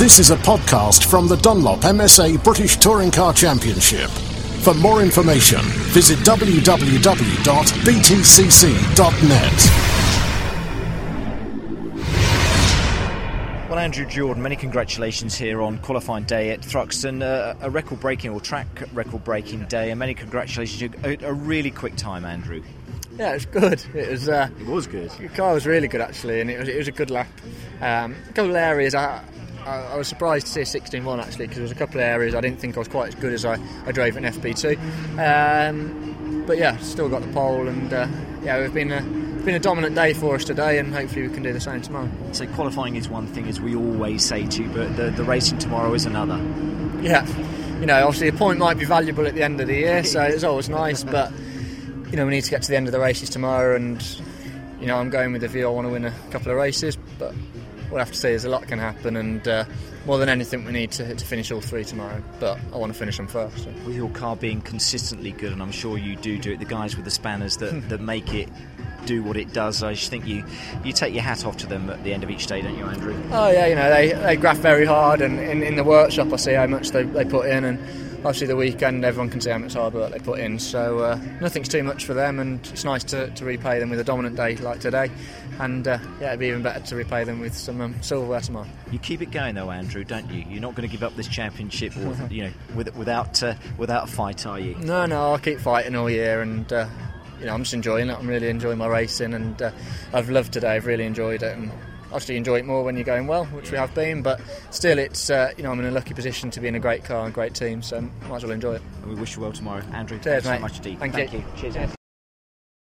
This is a podcast from the Dunlop MSA British Touring Car Championship. For more information, visit www.btcc.net. Well, Andrew Jordan, many congratulations here on qualifying day at Thruxton, uh, a record breaking or track record breaking day, and many congratulations. A, a, really quick time, Andrew. Yeah, it was good. It was. Uh, it was good. The car was really good actually, and it was, it was a good lap. Um, a couple of areas I, I, I was surprised to see a 16-1 actually because there was a couple of areas I didn't think I was quite as good as I, I drove in FP2. Um, but yeah, still got the pole, and uh, yeah, we've been a, been a dominant day for us today, and hopefully we can do the same tomorrow. So qualifying is one thing, as we always say to you, but the, the racing tomorrow is another. Yeah, you know, obviously a point might be valuable at the end of the year, so it's always nice, but you know we need to get to the end of the races tomorrow, and you know I'm going with the view I want to win a couple of races, but we'll have to see. There's a lot can happen, and uh, more than anything, we need to, to finish all three tomorrow. But I want to finish them first. So. With your car being consistently good, and I'm sure you do do it, the guys with the spanners that, that make it do what it does. I just think you you take your hat off to them at the end of each day, don't you, Andrew? Oh yeah, you know they they graft very hard, and in, in the workshop I see how much they, they put in, and obviously the weekend everyone can see how much hard work they put in. So uh, nothing's too much for them, and it's nice to, to repay them with a dominant day like today. And uh, yeah, it'd be even better to repay them with some um, silverware tomorrow. You keep it going though, Andrew, don't you? You're not going to give up this championship, or, you know, with, without uh, without a fight, are you? No, no, I'll keep fighting all year, and uh, you know I'm just enjoying it. I'm really enjoying my racing, and uh, I've loved today. I've really enjoyed it, and obviously enjoy it more when you're going well, which we have been. But still, it's uh, you know I'm in a lucky position to be in a great car and great team, so might as well enjoy it. And we wish you well tomorrow, Andrew. Cheers, thanks mate. so much indeed. Thank, Thank you. you. Cheers.